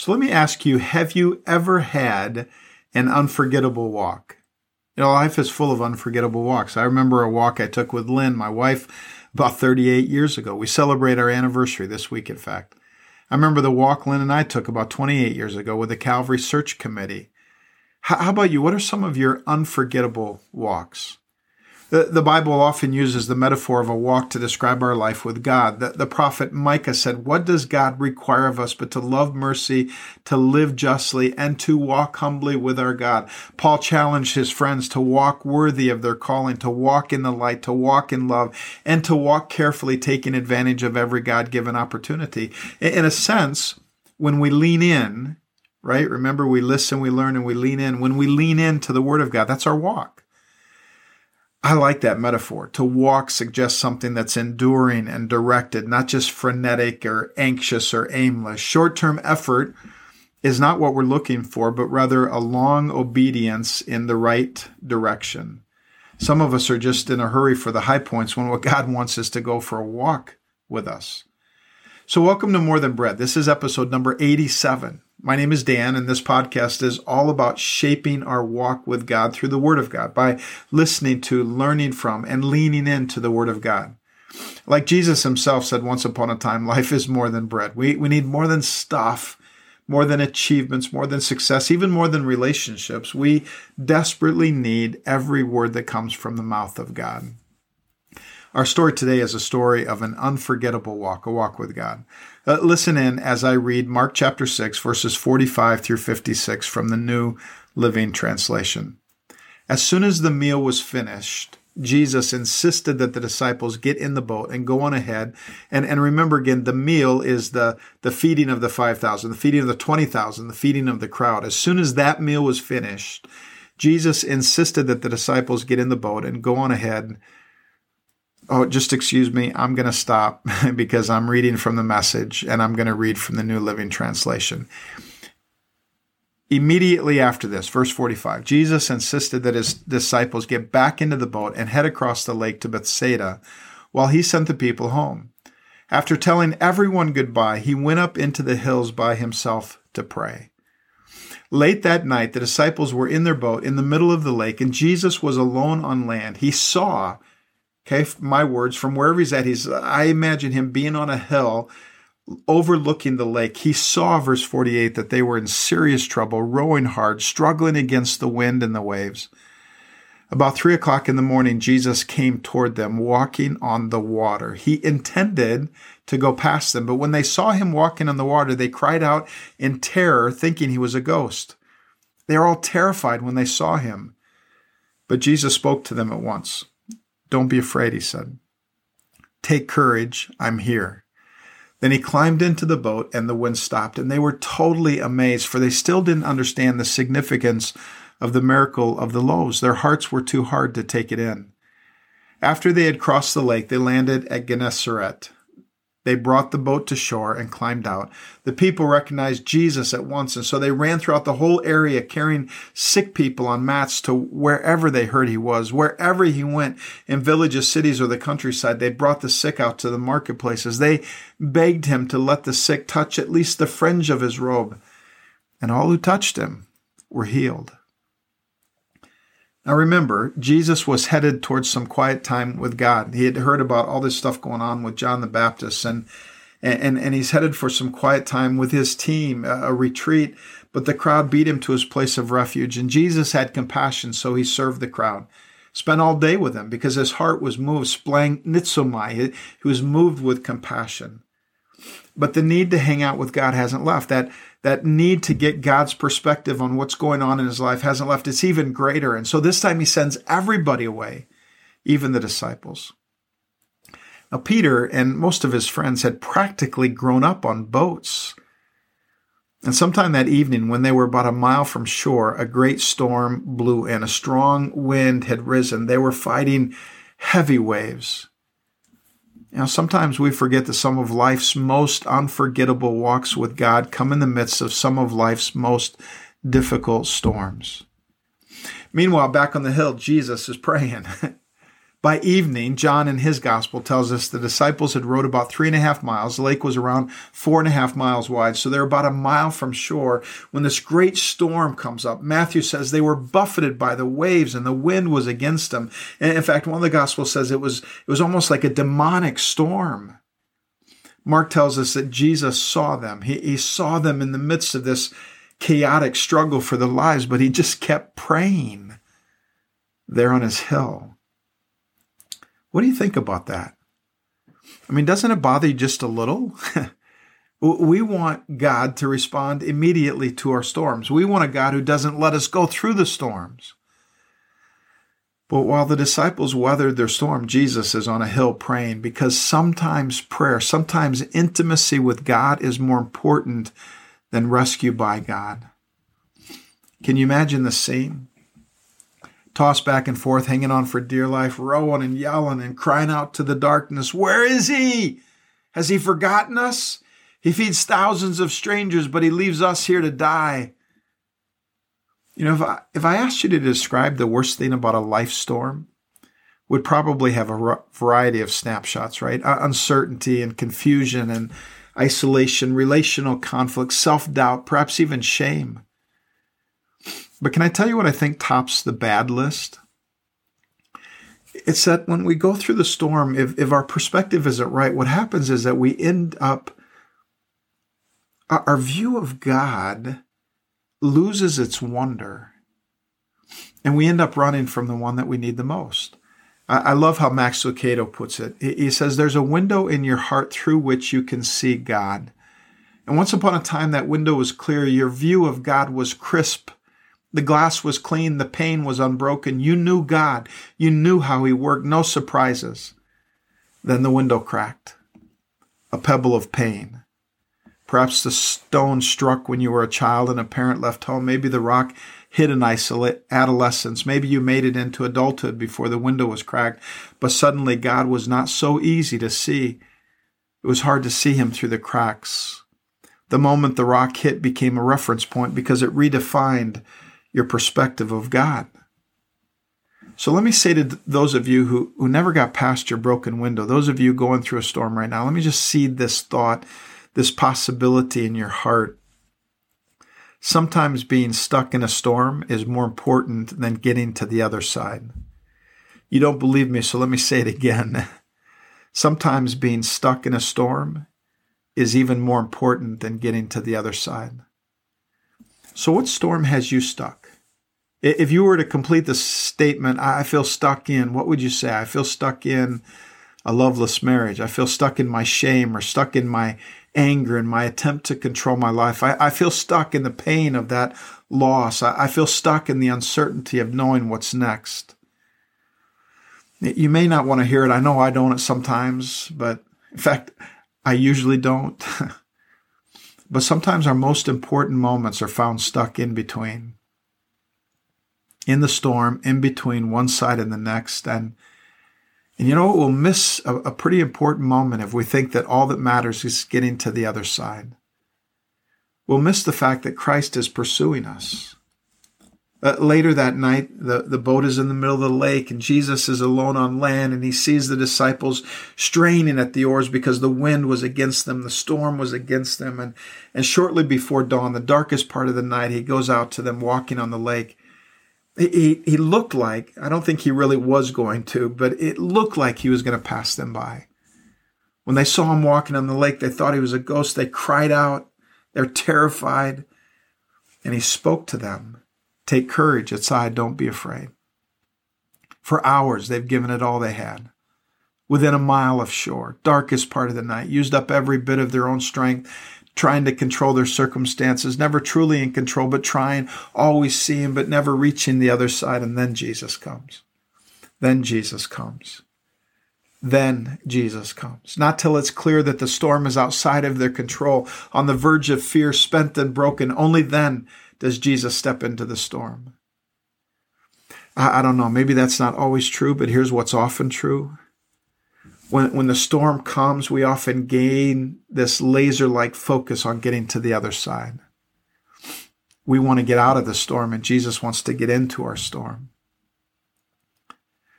So let me ask you have you ever had an unforgettable walk? You know, life is full of unforgettable walks. I remember a walk I took with Lynn, my wife, about 38 years ago. We celebrate our anniversary this week, in fact. I remember the walk Lynn and I took about 28 years ago with the Calvary Search Committee. How about you? What are some of your unforgettable walks? The, the Bible often uses the metaphor of a walk to describe our life with God. The, the prophet Micah said, What does God require of us but to love mercy, to live justly, and to walk humbly with our God? Paul challenged his friends to walk worthy of their calling, to walk in the light, to walk in love, and to walk carefully, taking advantage of every God given opportunity. In a sense, when we lean in, right? Remember, we listen, we learn, and we lean in. When we lean into the Word of God, that's our walk. I like that metaphor. To walk suggests something that's enduring and directed, not just frenetic or anxious or aimless. Short term effort is not what we're looking for, but rather a long obedience in the right direction. Some of us are just in a hurry for the high points when what God wants is to go for a walk with us. So, welcome to More Than Bread. This is episode number 87. My name is Dan, and this podcast is all about shaping our walk with God through the Word of God by listening to, learning from, and leaning into the Word of God. Like Jesus himself said once upon a time, life is more than bread. We, we need more than stuff, more than achievements, more than success, even more than relationships. We desperately need every word that comes from the mouth of God. Our story today is a story of an unforgettable walk, a walk with God. Uh, listen in as I read Mark chapter 6, verses 45 through 56 from the New Living Translation. As soon as the meal was finished, Jesus insisted that the disciples get in the boat and go on ahead. And, and remember again, the meal is the, the feeding of the 5,000, the feeding of the 20,000, the feeding of the crowd. As soon as that meal was finished, Jesus insisted that the disciples get in the boat and go on ahead oh, just excuse me, I'm going to stop because I'm reading from the message and I'm going to read from the New Living Translation. Immediately after this, verse 45, Jesus insisted that his disciples get back into the boat and head across the lake to Bethsaida while he sent the people home. After telling everyone goodbye, he went up into the hills by himself to pray. Late that night, the disciples were in their boat in the middle of the lake, and Jesus was alone on land. He saw Okay, my words from wherever he's at. He's I imagine him being on a hill overlooking the lake. He saw verse 48 that they were in serious trouble, rowing hard, struggling against the wind and the waves. About three o'clock in the morning, Jesus came toward them, walking on the water. He intended to go past them, but when they saw him walking on the water, they cried out in terror, thinking he was a ghost. They were all terrified when they saw him. But Jesus spoke to them at once. Don't be afraid, he said. Take courage, I'm here. Then he climbed into the boat and the wind stopped, and they were totally amazed, for they still didn't understand the significance of the miracle of the loaves. Their hearts were too hard to take it in. After they had crossed the lake, they landed at Gennesaret. They brought the boat to shore and climbed out. The people recognized Jesus at once, and so they ran throughout the whole area carrying sick people on mats to wherever they heard he was. Wherever he went, in villages, cities, or the countryside, they brought the sick out to the marketplaces. They begged him to let the sick touch at least the fringe of his robe, and all who touched him were healed. Now remember, Jesus was headed towards some quiet time with God. He had heard about all this stuff going on with John the Baptist and and, and he's headed for some quiet time with his team, a retreat, but the crowd beat him to his place of refuge. And Jesus had compassion, so he served the crowd. Spent all day with them because his heart was moved, splanchnizomai. He was moved with compassion. But the need to hang out with God hasn't left. That that need to get God's perspective on what's going on in his life hasn't left. It's even greater. And so this time he sends everybody away, even the disciples. Now, Peter and most of his friends had practically grown up on boats. And sometime that evening, when they were about a mile from shore, a great storm blew in. A strong wind had risen. They were fighting heavy waves. You know, sometimes we forget that some of life's most unforgettable walks with God come in the midst of some of life's most difficult storms. Meanwhile, back on the hill, Jesus is praying. By evening, John in his gospel tells us the disciples had rowed about three and a half miles. The lake was around four and a half miles wide, so they're about a mile from shore when this great storm comes up. Matthew says they were buffeted by the waves and the wind was against them. And in fact, one of the gospels says it was, it was almost like a demonic storm. Mark tells us that Jesus saw them. He, he saw them in the midst of this chaotic struggle for their lives, but he just kept praying there on his hill. What do you think about that? I mean, doesn't it bother you just a little? we want God to respond immediately to our storms. We want a God who doesn't let us go through the storms. But while the disciples weathered their storm, Jesus is on a hill praying because sometimes prayer, sometimes intimacy with God is more important than rescue by God. Can you imagine the scene? Tossed back and forth, hanging on for dear life, rowing and yelling and crying out to the darkness, Where is he? Has he forgotten us? He feeds thousands of strangers, but he leaves us here to die. You know, if I, if I asked you to describe the worst thing about a life storm, would probably have a variety of snapshots, right? Uh, uncertainty and confusion and isolation, relational conflict, self doubt, perhaps even shame. But can I tell you what I think tops the bad list? It's that when we go through the storm, if, if our perspective isn't right, what happens is that we end up, our view of God loses its wonder. And we end up running from the one that we need the most. I, love how Max Lucado puts it. He says, There's a window in your heart through which you can see God. And once upon a time, that window was clear. Your view of God was crisp the glass was clean, the pane was unbroken. You knew God. You knew how He worked. No surprises. Then the window cracked. A pebble of pain. Perhaps the stone struck when you were a child and a parent left home. Maybe the rock hit in isolate adolescence. Maybe you made it into adulthood before the window was cracked. But suddenly God was not so easy to see. It was hard to see Him through the cracks. The moment the rock hit became a reference point because it redefined your perspective of God. So let me say to those of you who, who never got past your broken window, those of you going through a storm right now, let me just seed this thought, this possibility in your heart. Sometimes being stuck in a storm is more important than getting to the other side. You don't believe me, so let me say it again. Sometimes being stuck in a storm is even more important than getting to the other side. So, what storm has you stuck? If you were to complete the statement, I feel stuck in, what would you say? I feel stuck in a loveless marriage. I feel stuck in my shame or stuck in my anger and my attempt to control my life. I, I feel stuck in the pain of that loss. I, I feel stuck in the uncertainty of knowing what's next. You may not want to hear it. I know I don't sometimes, but in fact, I usually don't. but sometimes our most important moments are found stuck in between in the storm, in between one side and the next. And, and you know, what? we'll miss a, a pretty important moment if we think that all that matters is getting to the other side. We'll miss the fact that Christ is pursuing us. Uh, later that night, the, the boat is in the middle of the lake and Jesus is alone on land and he sees the disciples straining at the oars because the wind was against them, the storm was against them. And, and shortly before dawn, the darkest part of the night, he goes out to them walking on the lake he, he looked like, I don't think he really was going to, but it looked like he was going to pass them by. When they saw him walking on the lake, they thought he was a ghost. They cried out. They're terrified. And he spoke to them Take courage, it's I, don't be afraid. For hours, they've given it all they had. Within a mile of shore, darkest part of the night, used up every bit of their own strength trying to control their circumstances, never truly in control, but trying, always seeing, but never reaching the other side. And then Jesus comes. Then Jesus comes. Then Jesus comes. Not till it's clear that the storm is outside of their control, on the verge of fear, spent and broken. Only then does Jesus step into the storm. I, don't know. Maybe that's not always true, but here's what's often true when, when the storm comes, we often gain this laser like focus on getting to the other side. We want to get out of the storm, and Jesus wants to get into our storm.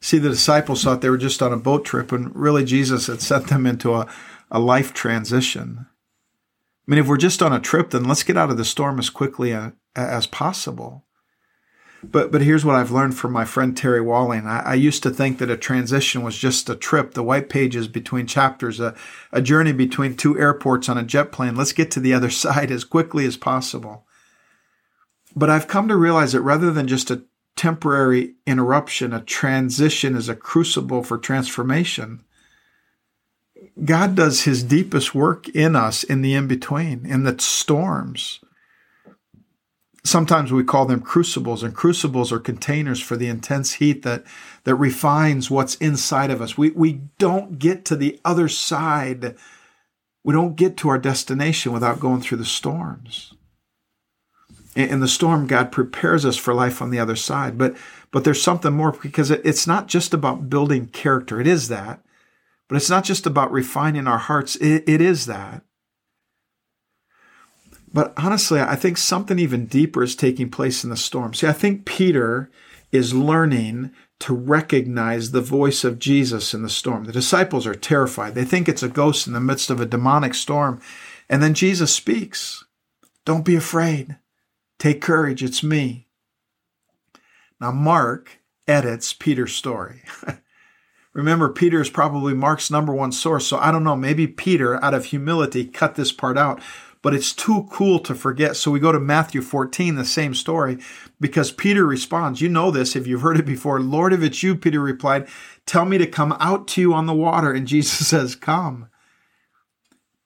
See, the disciples thought they were just on a boat trip, and really Jesus had sent them into a, a life transition. I mean, if we're just on a trip, then let's get out of the storm as quickly as possible. But but here's what I've learned from my friend Terry Walling. I, I, used to think that a transition was just a trip, the white pages between chapters, a, a journey between two airports on a jet plane. Let's get to the other side as quickly as possible. But I've come to realize that rather than just a temporary interruption, a transition is a crucible for transformation. God does his deepest work in us in the in between, in the storms. Sometimes we call them crucibles, and crucibles are containers for the intense heat that, that refines what's inside of us. We, we don't get to the other side. We don't get to our destination without going through the storms. In the storm, God prepares us for life on the other side. But, but there's something more because it's not just about building character. It is that. But it's not just about refining our hearts. it, it is that. But honestly, I think something even deeper is taking place in the storm. See, I think Peter is learning to recognize the voice of Jesus in the storm. The disciples are terrified. They think it's a ghost in the midst of a demonic storm. And then Jesus speaks Don't be afraid. Take courage, it's me. Now, Mark edits Peter's story. Remember, Peter is probably Mark's number one source, so I don't know, maybe Peter, out of humility, cut this part out, but it's too cool to forget. So we go to Matthew 14, the same story, because Peter responds, You know this if you've heard it before. Lord, if it's you, Peter replied, Tell me to come out to you on the water. And Jesus says, Come.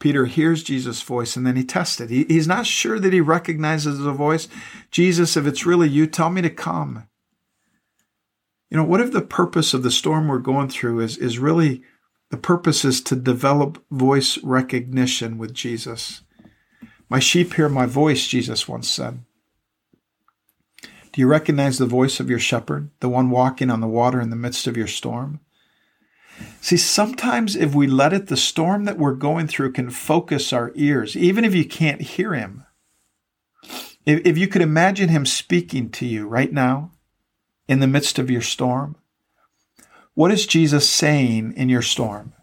Peter hears Jesus' voice and then he tests it. He, he's not sure that he recognizes the voice. Jesus, if it's really you, tell me to come. You know, what if the purpose of the storm we're going through is, is really the purpose is to develop voice recognition with Jesus? My sheep hear my voice, Jesus once said. Do you recognize the voice of your shepherd, the one walking on the water in the midst of your storm? See, sometimes if we let it, the storm that we're going through can focus our ears, even if you can't hear him. If, if you could imagine him speaking to you right now in the midst of your storm, what is Jesus saying in your storm?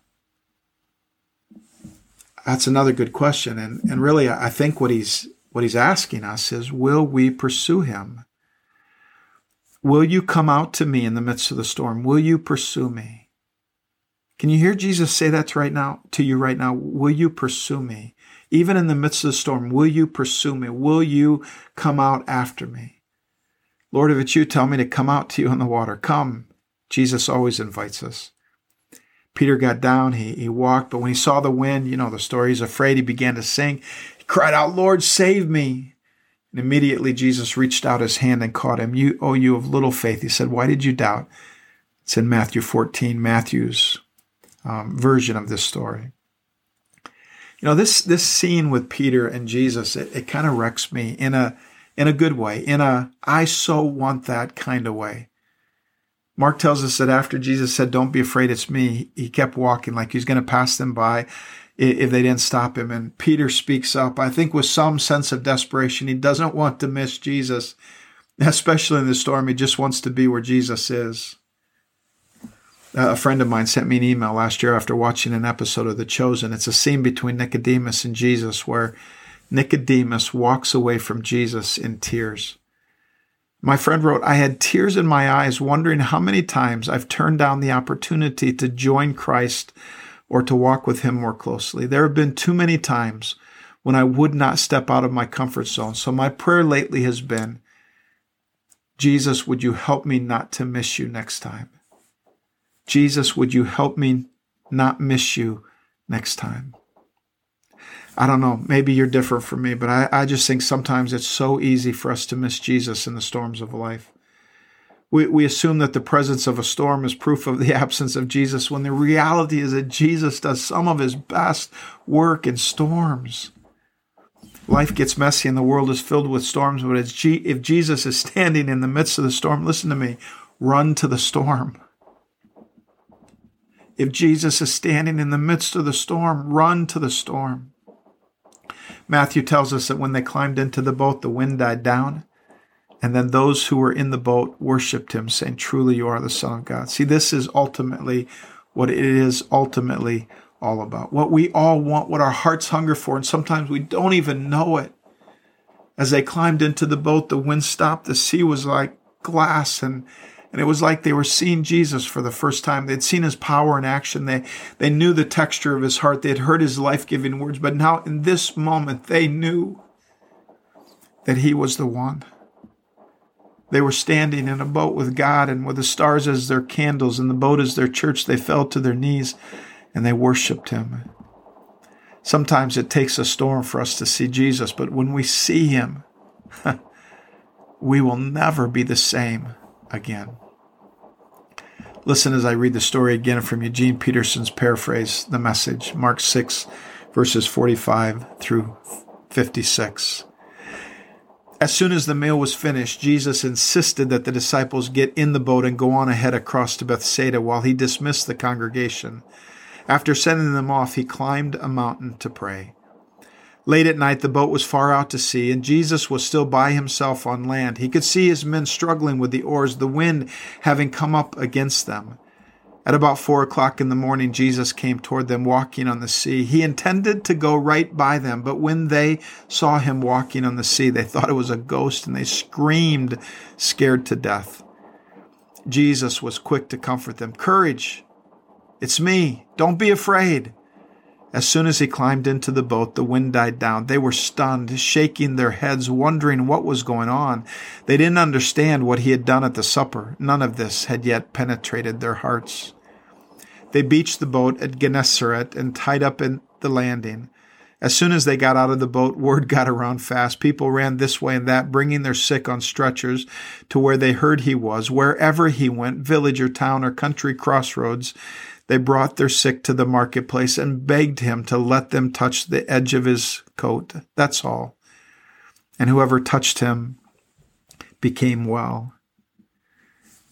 That's another good question. And, and really, I think what he's, what he's asking us is, will we pursue him? Will you come out to me in the midst of the storm? Will you pursue me? Can you hear Jesus say that right now to you right now? Will you pursue me? Even in the midst of the storm, will you pursue me? Will you come out after me? Lord, if it's you, tell me to come out to you in the water. Come. Jesus always invites us. Peter got down, he, he walked, but when he saw the wind, you know the story, he's afraid, he began to sink. He cried out, Lord, save me. And immediately Jesus reached out his hand and caught him. You, oh, you of little faith. He said, Why did you doubt? It's in Matthew 14, Matthew's um, version of this story. You know, this this scene with Peter and Jesus, it, it kind of wrecks me in a in a good way, in a I so want that kind of way. Mark tells us that after Jesus said, Don't be afraid, it's me, he kept walking like he's going to pass them by if they didn't stop him. And Peter speaks up, I think with some sense of desperation. He doesn't want to miss Jesus, especially in the storm. He just wants to be where Jesus is uh, a friend of mine sent me an email last year after watching an episode of The Chosen. It's a scene between Nicodemus and Jesus where Nicodemus walks away from Jesus in tears. My friend wrote, I had tears in my eyes wondering how many times I've turned down the opportunity to join Christ or to walk with him more closely. There have been too many times when I would not step out of my comfort zone. So my prayer lately has been, Jesus, would you help me not to miss you next time? Jesus, would you help me not miss you next time? I don't know. Maybe you're different from me, but I, I just think sometimes it's so easy for us to miss Jesus in the storms of life. We, we assume that the presence of a storm is proof of the absence of Jesus when the reality is that Jesus does some of his best work in storms. Life gets messy and the world is filled with storms, but if Jesus is standing in the midst of the storm, listen to me, run to the storm. If Jesus is standing in the midst of the storm, run to the storm. Matthew tells us that when they climbed into the boat, the wind died down. And then those who were in the boat worshiped him, saying, Truly you are the Son of God. See, this is ultimately what it is ultimately all about. What we all want, what our hearts hunger for, and sometimes we don't even know it. As they climbed into the boat, the wind stopped, the sea was like glass, and and it was like they were seeing Jesus for the first time. They'd seen his power in action. They, they knew the texture of his heart. They had heard his life giving words. But now, in this moment, they knew that he was the one. They were standing in a boat with God and with the stars as their candles and the boat as their church. They fell to their knees and they worshiped him. Sometimes it takes a storm for us to see Jesus, but when we see him, we will never be the same again. Listen as I read the story again from Eugene Peterson's paraphrase, the message, Mark 6, verses 45 through 56. As soon as the meal was finished, Jesus insisted that the disciples get in the boat and go on ahead across to Bethsaida while he dismissed the congregation. After sending them off, he climbed a mountain to pray. Late at night, the boat was far out to sea, and Jesus was still by himself on land. He could see his men struggling with the oars, the wind having come up against them. At about four o'clock in the morning, Jesus came toward them walking on the sea. He intended to go right by them, but when they saw him walking on the sea, they thought it was a ghost and they screamed, scared to death. Jesus was quick to comfort them. Courage! It's me. Don't be afraid. As soon as he climbed into the boat, the wind died down. They were stunned, shaking their heads, wondering what was going on. They didn't understand what he had done at the supper. None of this had yet penetrated their hearts. They beached the boat at Gennesaret and tied up in the landing. As soon as they got out of the boat, word got around fast. People ran this way and that, bringing their sick on stretchers to where they heard he was. Wherever he went, village or town or country crossroads, they brought their sick to the marketplace and begged him to let them touch the edge of his coat. That's all. And whoever touched him became well.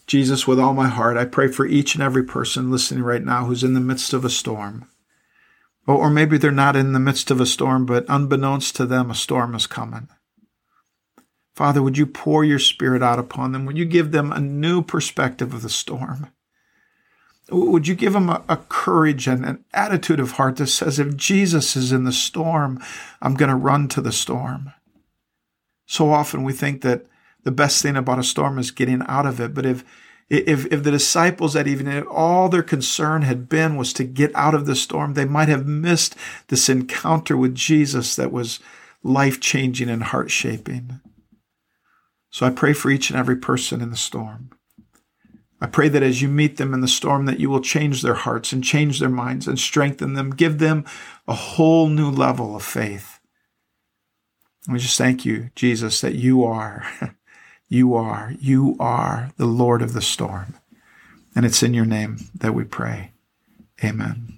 Jesus, with all my heart, I pray for each and every person listening right now who's in the midst of a storm. Oh, or maybe they're not in the midst of a storm, but unbeknownst to them, a storm is coming. Father, would you pour your spirit out upon them? Would you give them a new perspective of the storm? Would you give them a, a courage and an attitude of heart that says, if Jesus is in the storm, I'm going to run to the storm? So often we think that the best thing about a storm is getting out of it. But if if if the disciples that even all their concern had been was to get out of the storm, they might have missed this encounter with Jesus that was life changing and heart shaping. So I pray for each and every person in the storm. I pray that as you meet them in the storm, that you will change their hearts and change their minds and strengthen them, give them a whole new level of faith. We just thank you, Jesus, that you are You are, you are the Lord of the storm. And it's in your name that we pray. Amen.